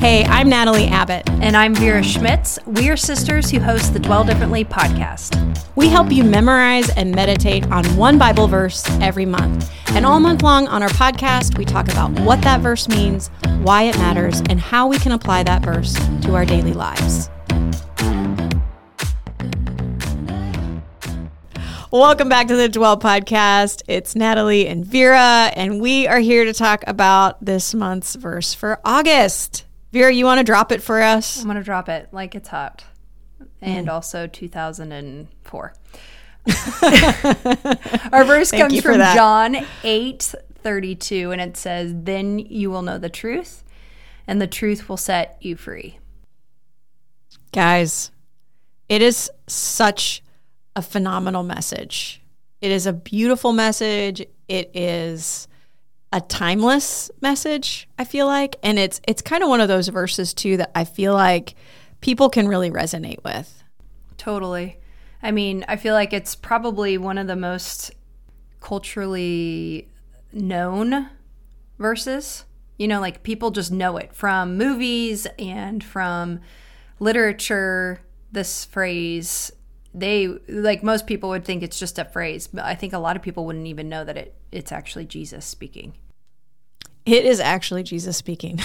Hey, I'm Natalie Abbott. And I'm Vera Schmitz. We are sisters who host the Dwell Differently podcast. We help you memorize and meditate on one Bible verse every month. And all month long on our podcast, we talk about what that verse means, why it matters, and how we can apply that verse to our daily lives. Welcome back to the Dwell podcast. It's Natalie and Vera, and we are here to talk about this month's verse for August. Vera, you want to drop it for us? I'm going to drop it like it's hot. And mm. also 2004. Our verse comes from John 8 32, and it says, Then you will know the truth, and the truth will set you free. Guys, it is such a phenomenal message. It is a beautiful message. It is a timeless message, I feel like. And it's it's kind of one of those verses too that I feel like people can really resonate with. Totally. I mean, I feel like it's probably one of the most culturally known verses. You know, like people just know it from movies and from literature. This phrase they like most people would think it's just a phrase, but I think a lot of people wouldn't even know that it it's actually Jesus speaking. It is actually Jesus speaking.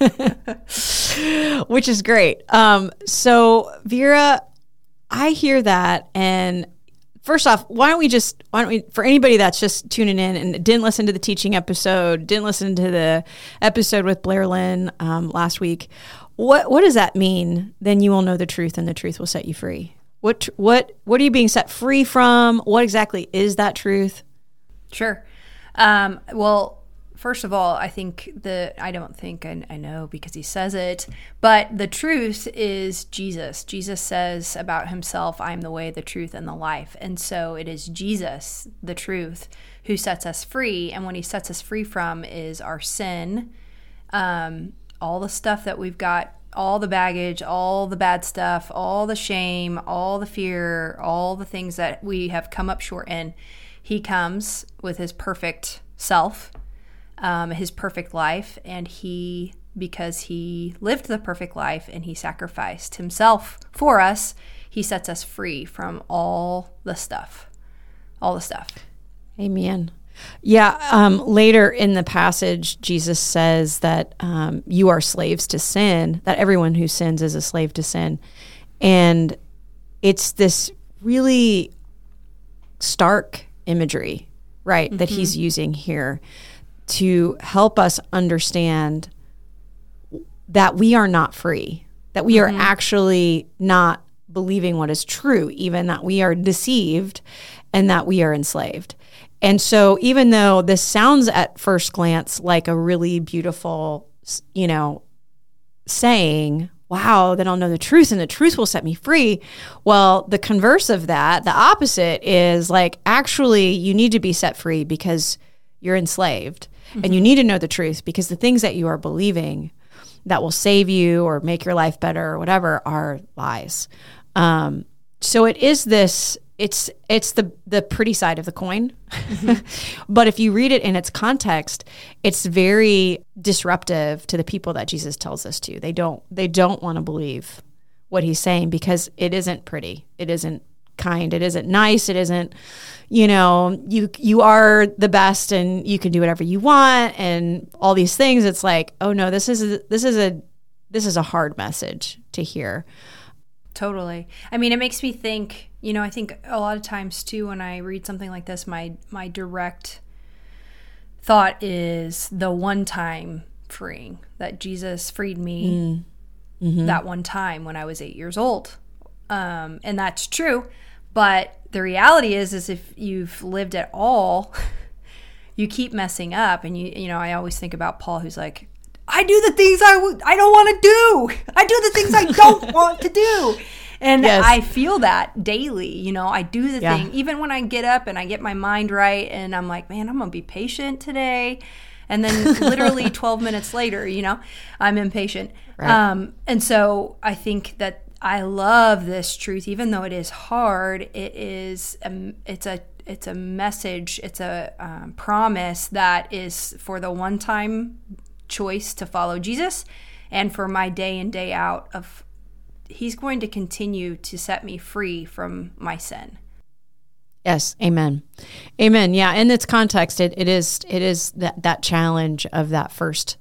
Which is great. Um, so Vera, I hear that and first off, why don't we just why don't we for anybody that's just tuning in and didn't listen to the teaching episode, didn't listen to the episode with Blair Lynn um, last week, what what does that mean? Then you will know the truth, and the truth will set you free. What what what are you being set free from? What exactly is that truth? Sure. Um, well, first of all, I think the I don't think I, I know because he says it, but the truth is Jesus. Jesus says about himself, "I am the way, the truth, and the life." And so it is Jesus, the truth, who sets us free. And what he sets us free from is our sin, um, all the stuff that we've got all the baggage, all the bad stuff, all the shame, all the fear, all the things that we have come up short in. He comes with his perfect self, um, his perfect life, and he, because he lived the perfect life and he sacrificed himself for us, he sets us free from all the stuff. All the stuff. Amen. Yeah. Um, later in the passage, Jesus says that um, you are slaves to sin, that everyone who sins is a slave to sin. And it's this really stark imagery, right, mm-hmm. that he's using here to help us understand that we are not free, that we mm-hmm. are actually not believing what is true, even that we are deceived and that we are enslaved. And so, even though this sounds at first glance like a really beautiful, you know, saying, wow, then I'll know the truth and the truth will set me free. Well, the converse of that, the opposite is like, actually, you need to be set free because you're enslaved mm-hmm. and you mm-hmm. need to know the truth because the things that you are believing that will save you or make your life better or whatever are lies. Um, so it is this it's it's the the pretty side of the coin. Mm-hmm. but if you read it in its context, it's very disruptive to the people that Jesus tells us to. They don't they don't want to believe what he's saying because it isn't pretty. It isn't kind. It isn't nice. It isn't, you know, you you are the best and you can do whatever you want and all these things. It's like, oh no, this is a, this is a this is a hard message to hear. Totally. I mean, it makes me think, you know, I think a lot of times too when I read something like this, my my direct thought is the one time freeing that Jesus freed me mm. mm-hmm. that one time when I was 8 years old. Um, and that's true, but the reality is is if you've lived at all, you keep messing up and you you know, I always think about Paul who's like I do the things I w- I don't want to do. I do the things I don't want to do. And yes. I feel that daily. You know, I do the yeah. thing, even when I get up and I get my mind right and I'm like, man, I'm going to be patient today. And then literally 12 minutes later, you know, I'm impatient. Right. Um, and so I think that I love this truth, even though it is hard. It is, a, it's a, it's a message. It's a um, promise that is for the one time choice to follow Jesus and for my day in day out of he's going to continue to set me free from my sin. Yes, amen. Amen. Yeah, in its context it, it is it is that that challenge of that first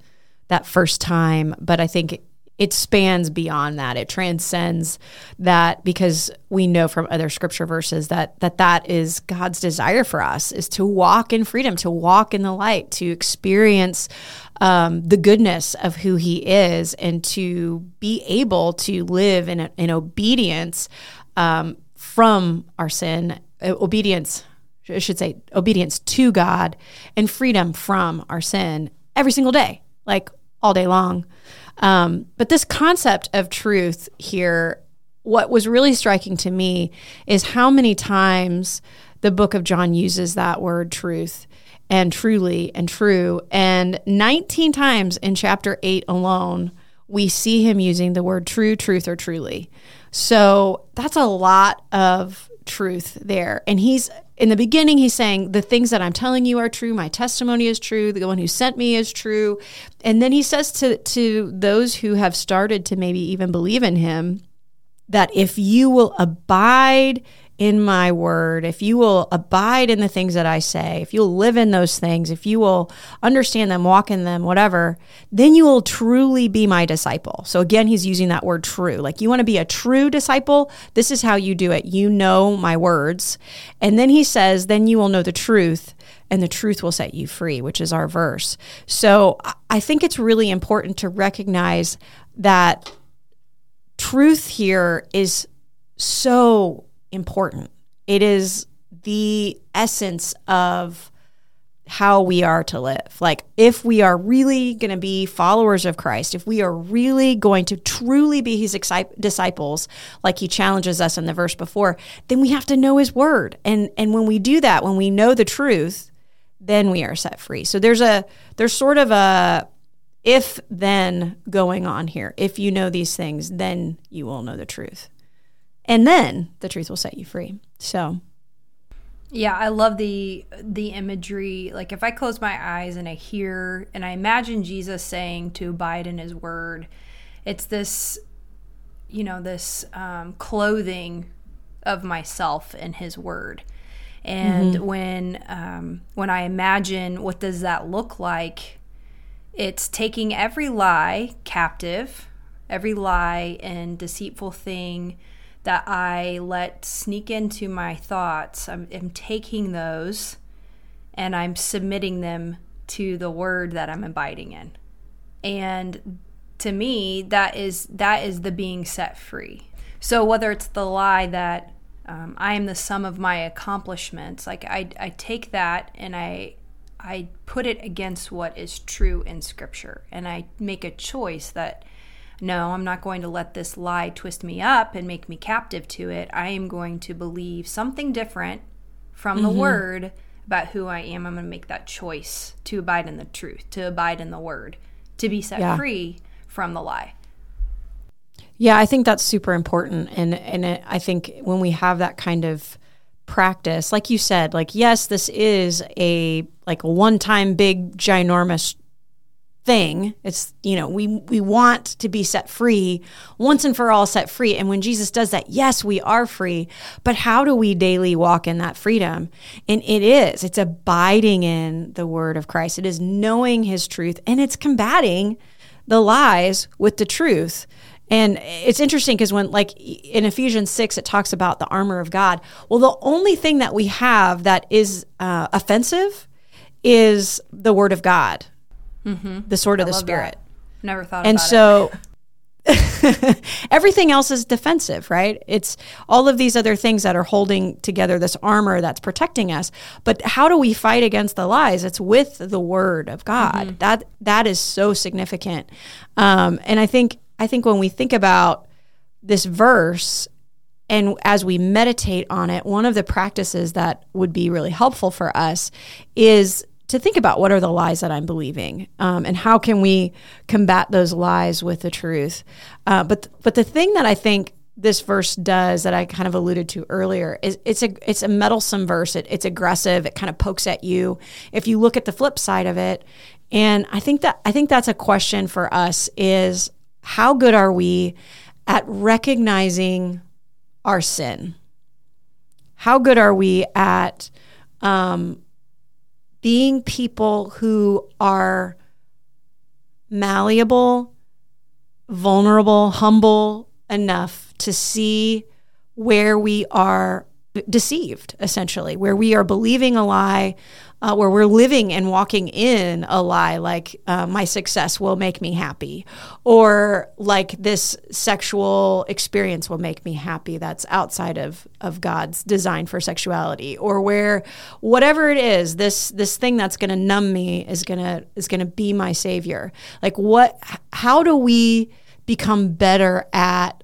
that first time, but I think it spans beyond that. It transcends that because we know from other scripture verses that that that is God's desire for us is to walk in freedom, to walk in the light, to experience um, the goodness of who He is, and to be able to live in in obedience um, from our sin, uh, obedience. I should say obedience to God and freedom from our sin every single day, like all day long. Um, but this concept of truth here, what was really striking to me is how many times the book of John uses that word truth and truly and true. And 19 times in chapter 8 alone, we see him using the word true, truth, or truly. So that's a lot of truth there. And he's in the beginning, he's saying, The things that I'm telling you are true. My testimony is true. The one who sent me is true. And then he says to, to those who have started to maybe even believe in him that if you will abide in my word, if you will abide in the things that I say, if you'll live in those things, if you will understand them, walk in them, whatever, then you will truly be my disciple. So again, he's using that word true. Like you want to be a true disciple, this is how you do it. You know my words. And then he says, then you will know the truth and the truth will set you free, which is our verse. So I think it's really important to recognize that truth here is so important. It is the essence of how we are to live. Like, if we are really going to be followers of Christ, if we are really going to truly be his disciples, like he challenges us in the verse before, then we have to know his word. And, and when we do that, when we know the truth, then we are set free. So there's a, there's sort of a, if then going on here. If you know these things, then you will know the truth and then the truth will set you free. So, yeah, I love the the imagery. Like if I close my eyes and I hear and I imagine Jesus saying to abide in His Word, it's this, you know, this um, clothing of myself in His Word. And mm-hmm. when um, when I imagine what does that look like, it's taking every lie captive, every lie and deceitful thing that I let sneak into my thoughts. I'm, I'm, taking those and I'm submitting them to the word that I'm abiding in. And to me, that is that is the being set free. So whether it's the lie that um, I am the sum of my accomplishments, like I, I take that and I I put it against what is true in Scripture, and I make a choice that no, I'm not going to let this lie twist me up and make me captive to it. I am going to believe something different from mm-hmm. the word about who I am. I'm going to make that choice to abide in the truth, to abide in the word, to be set yeah. free from the lie. Yeah, I think that's super important, and and it, I think when we have that kind of practice, like you said, like yes, this is a like one time big ginormous thing. It's, you know, we we want to be set free, once and for all set free. And when Jesus does that, yes, we are free. But how do we daily walk in that freedom? And it is, it's abiding in the word of Christ. It is knowing his truth and it's combating the lies with the truth. And it's interesting because when, like in Ephesians 6, it talks about the armor of God. Well, the only thing that we have that is uh, offensive is the word of God mm-hmm. the sword of the spirit. That. Never thought. And so. everything else is defensive, right? It's all of these other things that are holding together this armor that's protecting us. But how do we fight against the lies? It's with the word of God. Mm-hmm. That that is so significant. Um, and I think I think when we think about this verse and as we meditate on it, one of the practices that would be really helpful for us is to think about what are the lies that I'm believing, um, and how can we combat those lies with the truth. Uh, but but the thing that I think this verse does that I kind of alluded to earlier is it's a it's a meddlesome verse. It, it's aggressive. It kind of pokes at you. If you look at the flip side of it, and I think that I think that's a question for us is how good are we at recognizing our sin? How good are we at um, being people who are malleable, vulnerable, humble enough to see where we are deceived, essentially, where we are believing a lie, uh, where we're living and walking in a lie like uh, my success will make me happy, or like this sexual experience will make me happy that's outside of, of God's design for sexuality, or where whatever it is, this this thing that's going to numb me is gonna is gonna be my savior. Like what? How do we become better at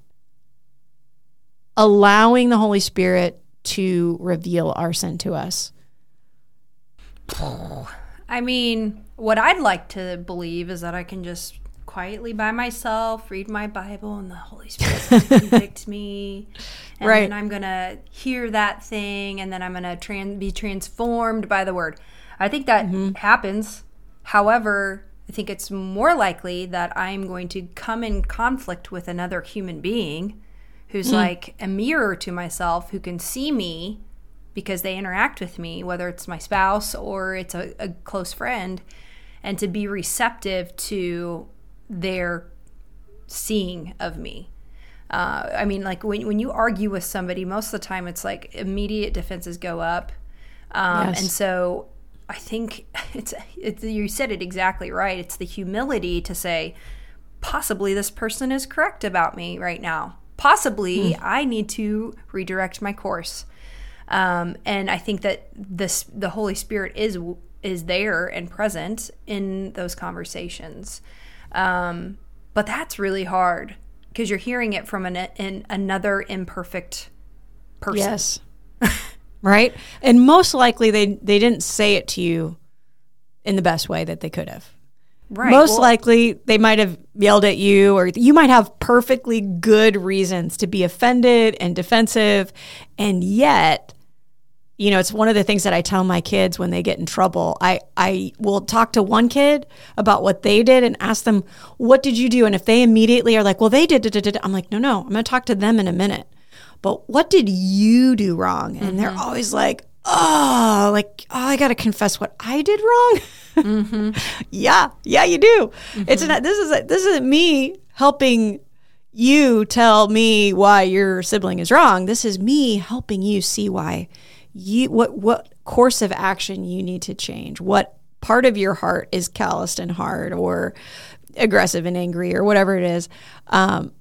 allowing the Holy Spirit to reveal our sin to us? I mean, what I'd like to believe is that I can just quietly by myself read my Bible and the Holy Spirit convict me. And Right. then I'm going to hear that thing and then I'm going to be transformed by the word. I think that mm-hmm. happens. However, I think it's more likely that I'm going to come in conflict with another human being who's like a mirror to myself who can see me because they interact with me, whether it's my spouse or it's a, a close friend, and to be receptive to their seeing of me. Uh, I mean, like when, when you argue with somebody, most of the time it's like immediate defenses go up. Um, Yes. And so I think it's, it's, you said it exactly right. It's the humility to say, possibly this person is correct about me right now. Possibly I need to redirect my course. Um, and I think that this the Holy Spirit is is there and present in those conversations. Um, but that's really hard because you're hearing it from an, an another imperfect person. Yes. right? And most likely they they didn't say it to you in the best way that they could have. Right. Most Well, likely they might have yelled at you or you might have perfectly good reasons to be offended and defensive and yet you know, it's one of the things that I tell my kids when they get in trouble. I, I will talk to one kid about what they did and ask them, What did you do? And if they immediately are like, Well, they did, da, da, da, da," I'm like, No, no, I'm going to talk to them in a minute. But what did you do wrong? And they're mm-hmm. always like, Oh, like, oh, I got to confess what I did wrong. yeah, yeah, you do. It's not, this is this isn't me helping you tell me why your sibling is wrong. This is me helping you see why you what what course of action you need to change. What part of your heart is calloused and hard or aggressive and angry or whatever it is. Um,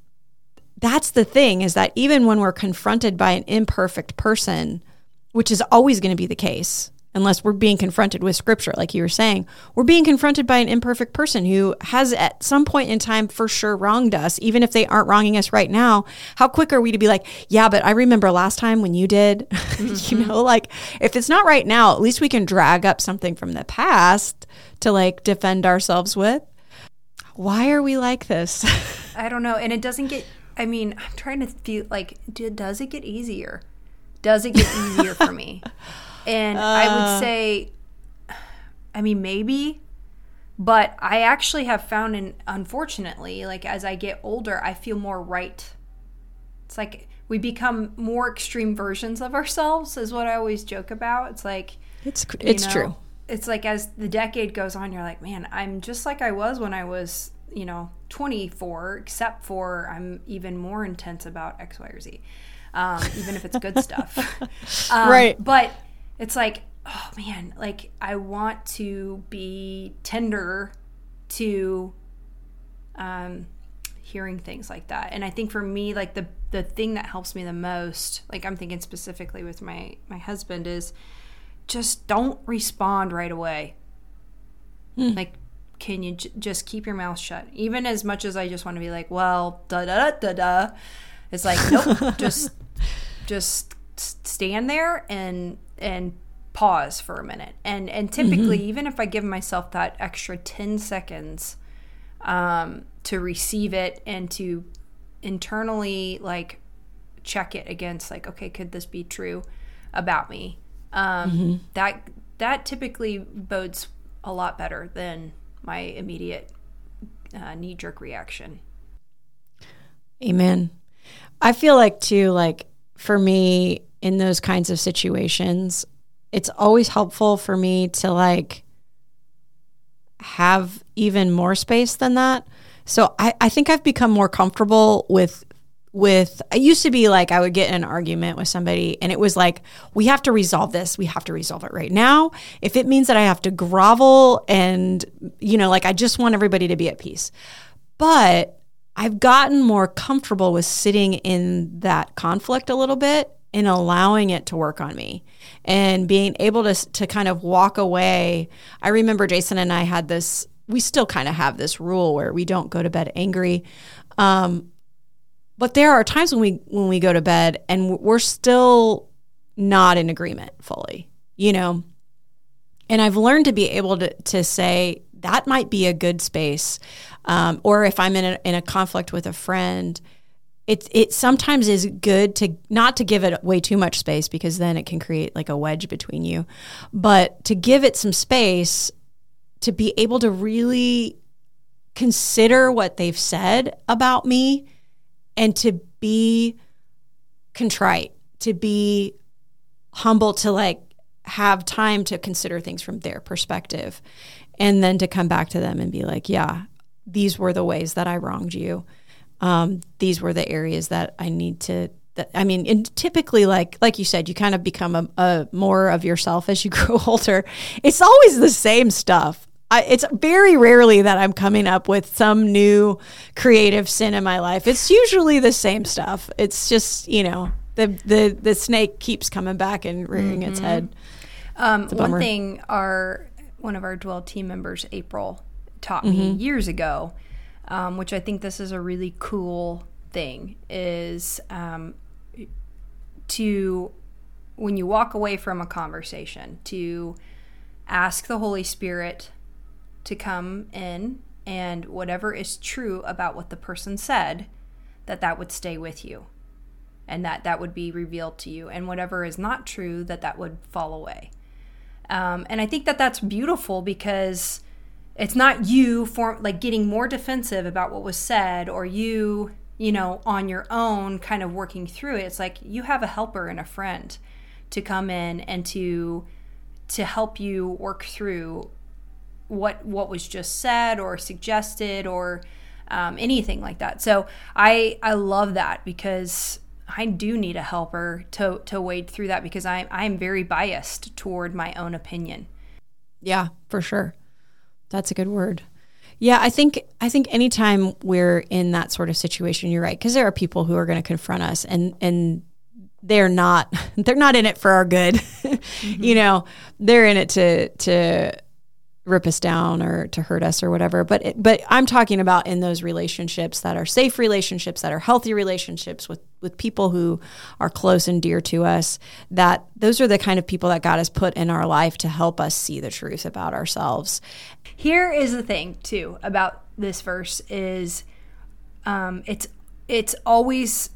that's the thing is that even when we're confronted by an imperfect person, which is always going to be the case, unless we're being confronted with scripture, like you were saying, we're being confronted by an imperfect person who has at some point in time for sure wronged us, even if they aren't wronging us right now. How quick are we to be like, yeah, but I remember last time when you did, you mm-hmm. know, like if it's not right now, at least we can drag up something from the past to like defend ourselves with. Why are we like this? I don't know. And it doesn't get, I mean, I'm trying to feel like, does it get easier? Does it get easier for me? And I would uh. say, I mean, maybe, but I actually have found, and unfortunately, like as I get older, I feel more right. It's like we become more extreme versions of ourselves, is what I always joke about. It's like, it's it's know, true. It's like as the decade goes on, you're like, man, I'm just like I was when I was, you know, 24, except for I'm even more intense about X, Y, or Z, um, even if it's good stuff. Um, Right. But it's like, oh man, like I want to be tender to um, hearing things like that. And I think for me, like the the thing that helps me the most, like I'm thinking specifically with my my husband, is just don't respond right away. Like, can you j- just keep your mouth shut? Even as much as I just want to be like, well, da da da da da. It's like, nope, just just stand there and and pause for a minute. And and typically, even if I give myself that extra ten seconds um, to receive it and to internally like check it against like, okay, could this be true about me? Um, That that typically bodes a lot better than my immediate uh, knee jerk reaction. Amen. I feel like too, like for me in those kinds of situations, it's always helpful for me to like have even more space than that. So I, I think I've become more comfortable with with I used to be like I would get in an argument with somebody and it was like we have to resolve this. We have to resolve it right now. If it means that I have to grovel and you know like I just want everybody to be at peace. But I've gotten more comfortable with sitting in that conflict a little bit and allowing it to work on me and being able to to kind of walk away I remember Jason and I had this we still kind of have this rule where we don't go to bed angry um, but there are times when we when we go to bed and we're still not in agreement fully, you know. And I've learned to be able to to say that might be a good space, um, or if I'm in a, in a conflict with a friend, it it sometimes is good to not to give it way too much space because then it can create like a wedge between you, but to give it some space to be able to really consider what they've said about me and to be contrite, to be humble, to like have time to consider things from their perspective, and then to come back to them and be like, yeah, these were the ways that I wronged you. Um, these were the areas that I need to. That, I mean, and typically, like like you said, you kind of become a, a more of yourself as you grow older. It's always the same stuff. I, it's very rarely that I'm coming up with some new creative sin in my life. It's usually the same stuff. It's just you know the the the snake keeps coming back and rearing mm-hmm. its head. Um, one thing our one of our dwell team members, April, taught me mm-hmm. years ago, um, which I think this is a really cool thing, is um, to when you walk away from a conversation to ask the Holy Spirit to come in and whatever is true about what the person said that that would stay with you and that that would be revealed to you and whatever is not true that that would fall away um, and i think that that's beautiful because it's not you for like getting more defensive about what was said or you you know on your own kind of working through it it's like you have a helper and a friend to come in and to to help you work through what what was just said or suggested or um, anything like that. So I I love that because I do need a helper to to wade through that because I I'm very biased toward my own opinion. Yeah, for sure. That's a good word. Yeah, I think I think anytime we're in that sort of situation, you're right because there are people who are going to confront us and and they're not they're not in it for our good. mm-hmm. You know, they're in it to to rip us down or to hurt us or whatever but it, but I'm talking about in those relationships that are safe relationships that are healthy relationships with with people who are close and dear to us that those are the kind of people that God has put in our life to help us see the truth about ourselves here is the thing too about this verse is um, it's it's always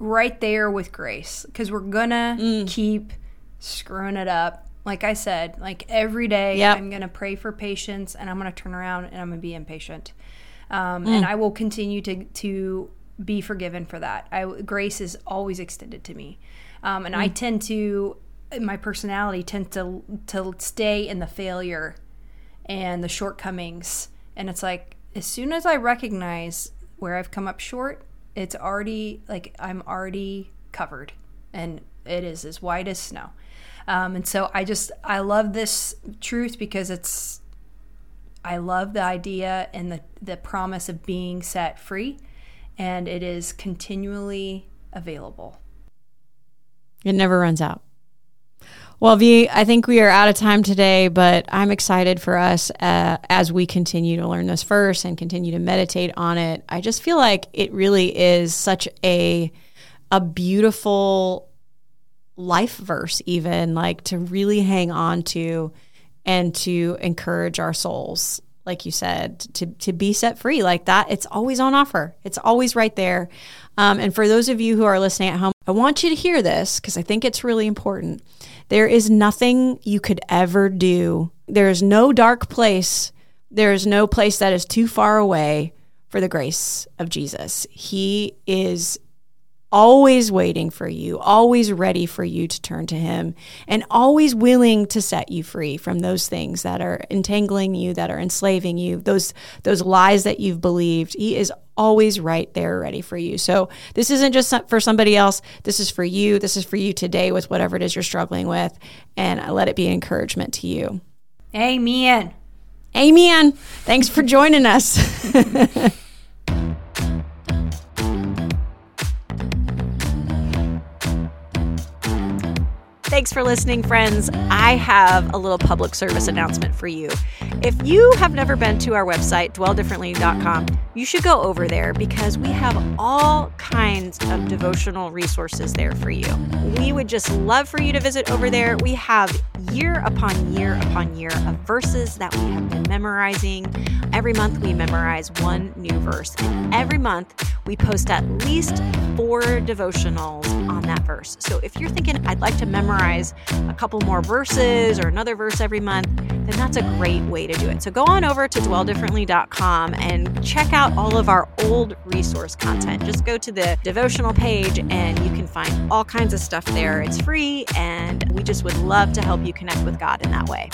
right there with grace because we're gonna mm. keep screwing it up like I said, like every day, yep. I'm going to pray for patience and I'm going to turn around and I'm going to be impatient. Um, mm. And I will continue to, to be forgiven for that. I, grace is always extended to me. Um, and mm. I tend to, my personality tends to, to stay in the failure and the shortcomings. And it's like, as soon as I recognize where I've come up short, it's already like I'm already covered and it is as white as snow. Um, and so I just, I love this truth because it's, I love the idea and the, the promise of being set free, and it is continually available. It never runs out. Well, V, I think we are out of time today, but I'm excited for us uh, as we continue to learn this verse and continue to meditate on it. I just feel like it really is such a a beautiful life verse, even like to really hang on to and to encourage our souls like you said to, to be set free like that it's always on offer. It's always right there. Um, and for those of you who are listening at home i want you to hear this because i think it's really important. There is nothing you could ever do. There is no dark place. There is no place that is too far away for the grace of Jesus. He is always waiting for you, always ready for you to turn to Him, and always willing to set you free from those things that are entangling you, that are enslaving you, those those lies that you've believed. He is always right there ready for you. So this isn't just for somebody else. This is for you. This is for you today with whatever it is you're struggling with, and I let it be an encouragement to you. Amen. Amen. Thanks for joining us. Thanks for listening, friends. I have a little public service announcement for you. If you have never been to our website, dwelldifferently.com, you should go over there because we have all kinds of devotional resources there for you. We would just love for you to visit over there. We have year upon year upon year of verses that we have been memorizing. Every month we memorize one new verse, and every month we post at least four devotionals on that verse. So if you're thinking, I'd like to memorize a couple more verses or another verse every month, then that's a great way to do it. So go on over to dwelldifferently.com and check out all of our old resource content. Just go to the devotional page and you can find all kinds of stuff there. It's free, and we just would love to help you connect with God in that way.